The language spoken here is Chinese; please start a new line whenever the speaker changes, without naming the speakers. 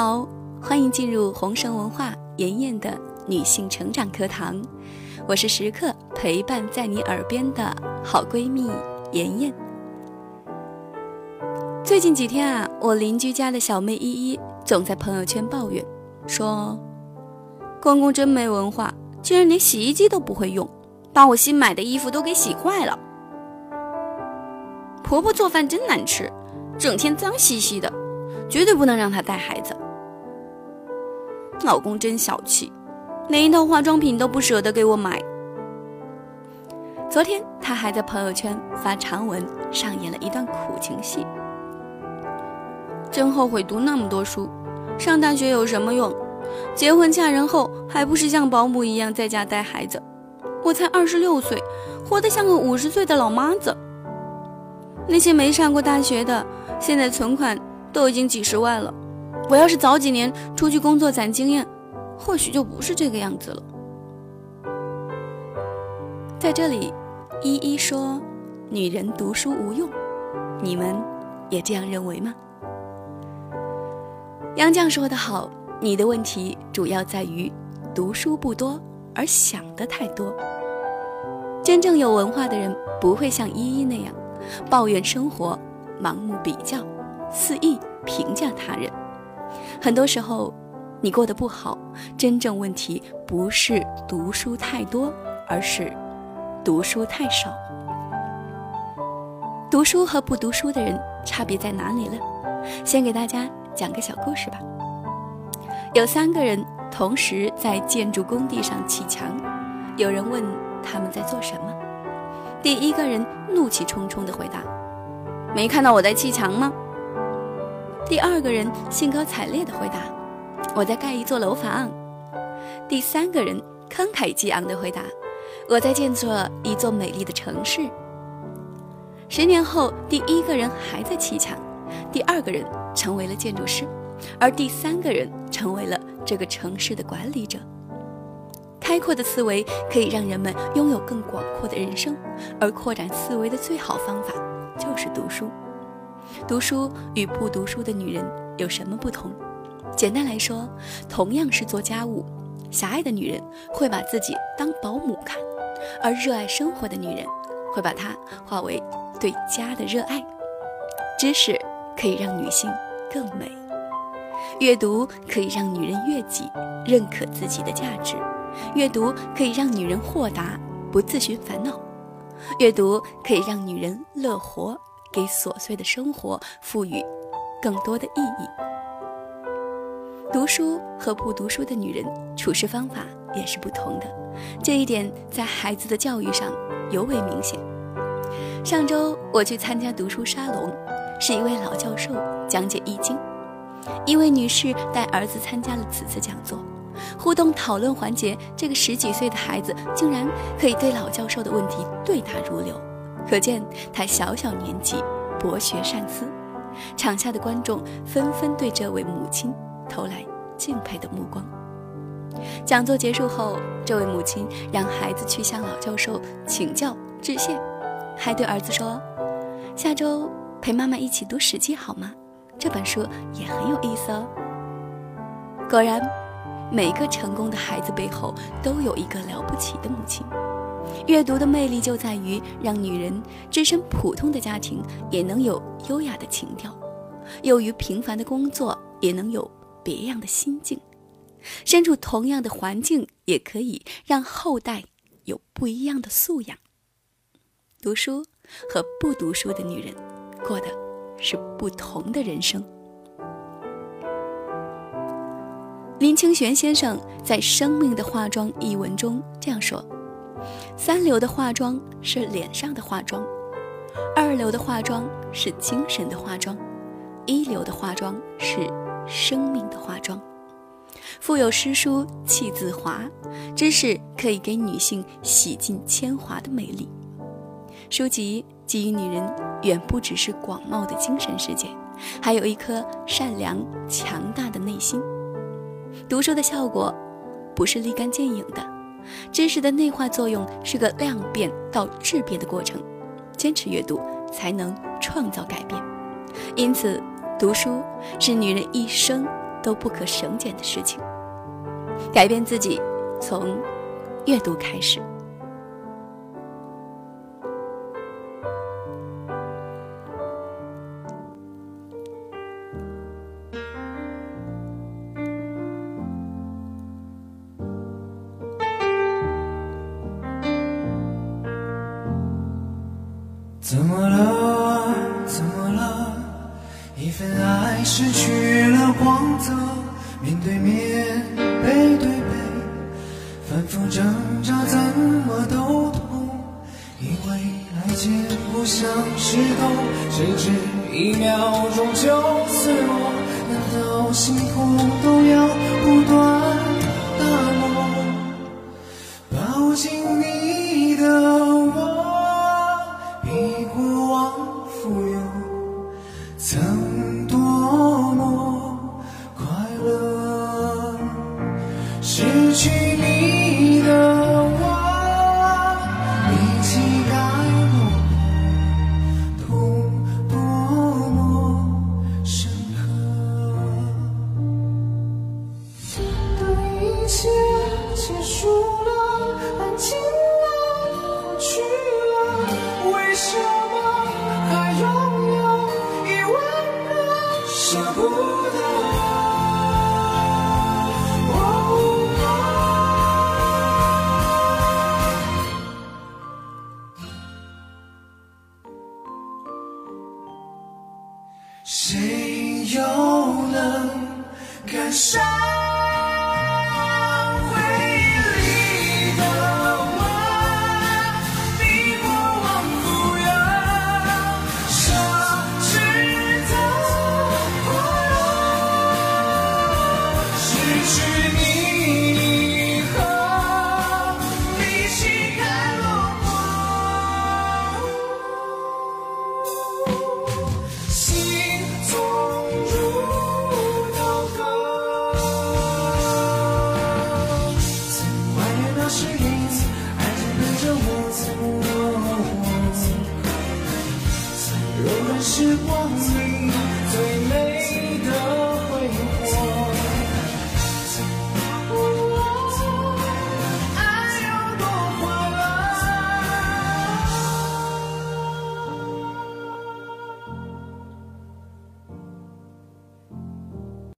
好，欢迎进入红绳文化妍妍的女性成长课堂。我是时刻陪伴在你耳边的好闺蜜妍妍。最近几天啊，我邻居家的小妹依依总在朋友圈抱怨，说：“公公真没文化，竟然连洗衣机都不会用，把我新买的衣服都给洗坏了。婆婆做饭真难吃，整天脏兮兮的。”绝对不能让她带孩子。老公真小气，连一套化妆品都不舍得给我买。昨天他还在朋友圈发长文，上演了一段苦情戏。真后悔读那么多书，上大学有什么用？结婚嫁人后还不是像保姆一样在家带孩子？我才二十六岁，活得像个五十岁的老妈子。那些没上过大学的，现在存款。都已经几十万了，我要是早几年出去工作攒经验，或许就不是这个样子了。在这里，依依说：“女人读书无用，你们也这样认为吗？”杨绛说得好：“你的问题主要在于读书不多，而想的太多。真正有文化的人不会像依依那样抱怨生活，盲目比较。”肆意评价他人，很多时候，你过得不好，真正问题不是读书太多，而是读书太少。读书和不读书的人差别在哪里呢？先给大家讲个小故事吧。有三个人同时在建筑工地上砌墙，有人问他们在做什么，第一个人怒气冲冲地回答：“没看到我在砌墙吗？”第二个人兴高采烈地回答：“我在盖一座楼房。”第三个人慷慨激昂地回答：“我在建设一座美丽的城市。”十年后，第一个人还在砌墙，第二个人成为了建筑师，而第三个人成为了这个城市的管理者。开阔的思维可以让人们拥有更广阔的人生，而扩展思维的最好方法就是读书。读书与不读书的女人有什么不同？简单来说，同样是做家务，狭隘的女人会把自己当保姆看，而热爱生活的女人会把它化为对家的热爱。知识可以让女性更美，阅读可以让女人悦己，认可自己的价值；阅读可以让女人豁达，不自寻烦恼；阅读可以让女人乐活。给琐碎的生活赋予更多的意义。读书和不读书的女人处事方法也是不同的，这一点在孩子的教育上尤为明显。上周我去参加读书沙龙，是一位老教授讲解《易经》，一位女士带儿子参加了此次讲座。互动讨论环节，这个十几岁的孩子竟然可以对老教授的问题对答如流。可见他小小年纪博学善思，场下的观众纷纷对这位母亲投来敬佩的目光。讲座结束后，这位母亲让孩子去向老教授请教致谢，还对儿子说：“下周陪妈妈一起读《史记》好吗？这本书也很有意思哦。”果然，每个成功的孩子背后都有一个了不起的母亲。阅读的魅力就在于让女人置身普通的家庭也能有优雅的情调，又于平凡的工作也能有别样的心境，身处同样的环境也可以让后代有不一样的素养。读书和不读书的女人过的是不同的人生。林清玄先生在《生命的化妆》一文中这样说。三流的化妆是脸上的化妆，二流的化妆是精神的化妆，一流的化妆是生命的化妆。腹有诗书气自华，知识可以给女性洗尽铅华的美丽。书籍给予女人远不只是广袤的精神世界，还有一颗善良强大的内心。读书的效果，不是立竿见影的。知识的内化作用是个量变到质变的过程，坚持阅读才能创造改变。因此，读书是女人一生都不可省减的事情。改变自己，从阅读开始。
怎么了？怎么了？一份爱失去了光泽，面对面，背对背，反复挣扎，怎么都痛。以为来见不像是痛，谁知一秒钟就死落。难道幸福都要失去你的我，铭记在骨，痛多么深刻。当一切结束。shine.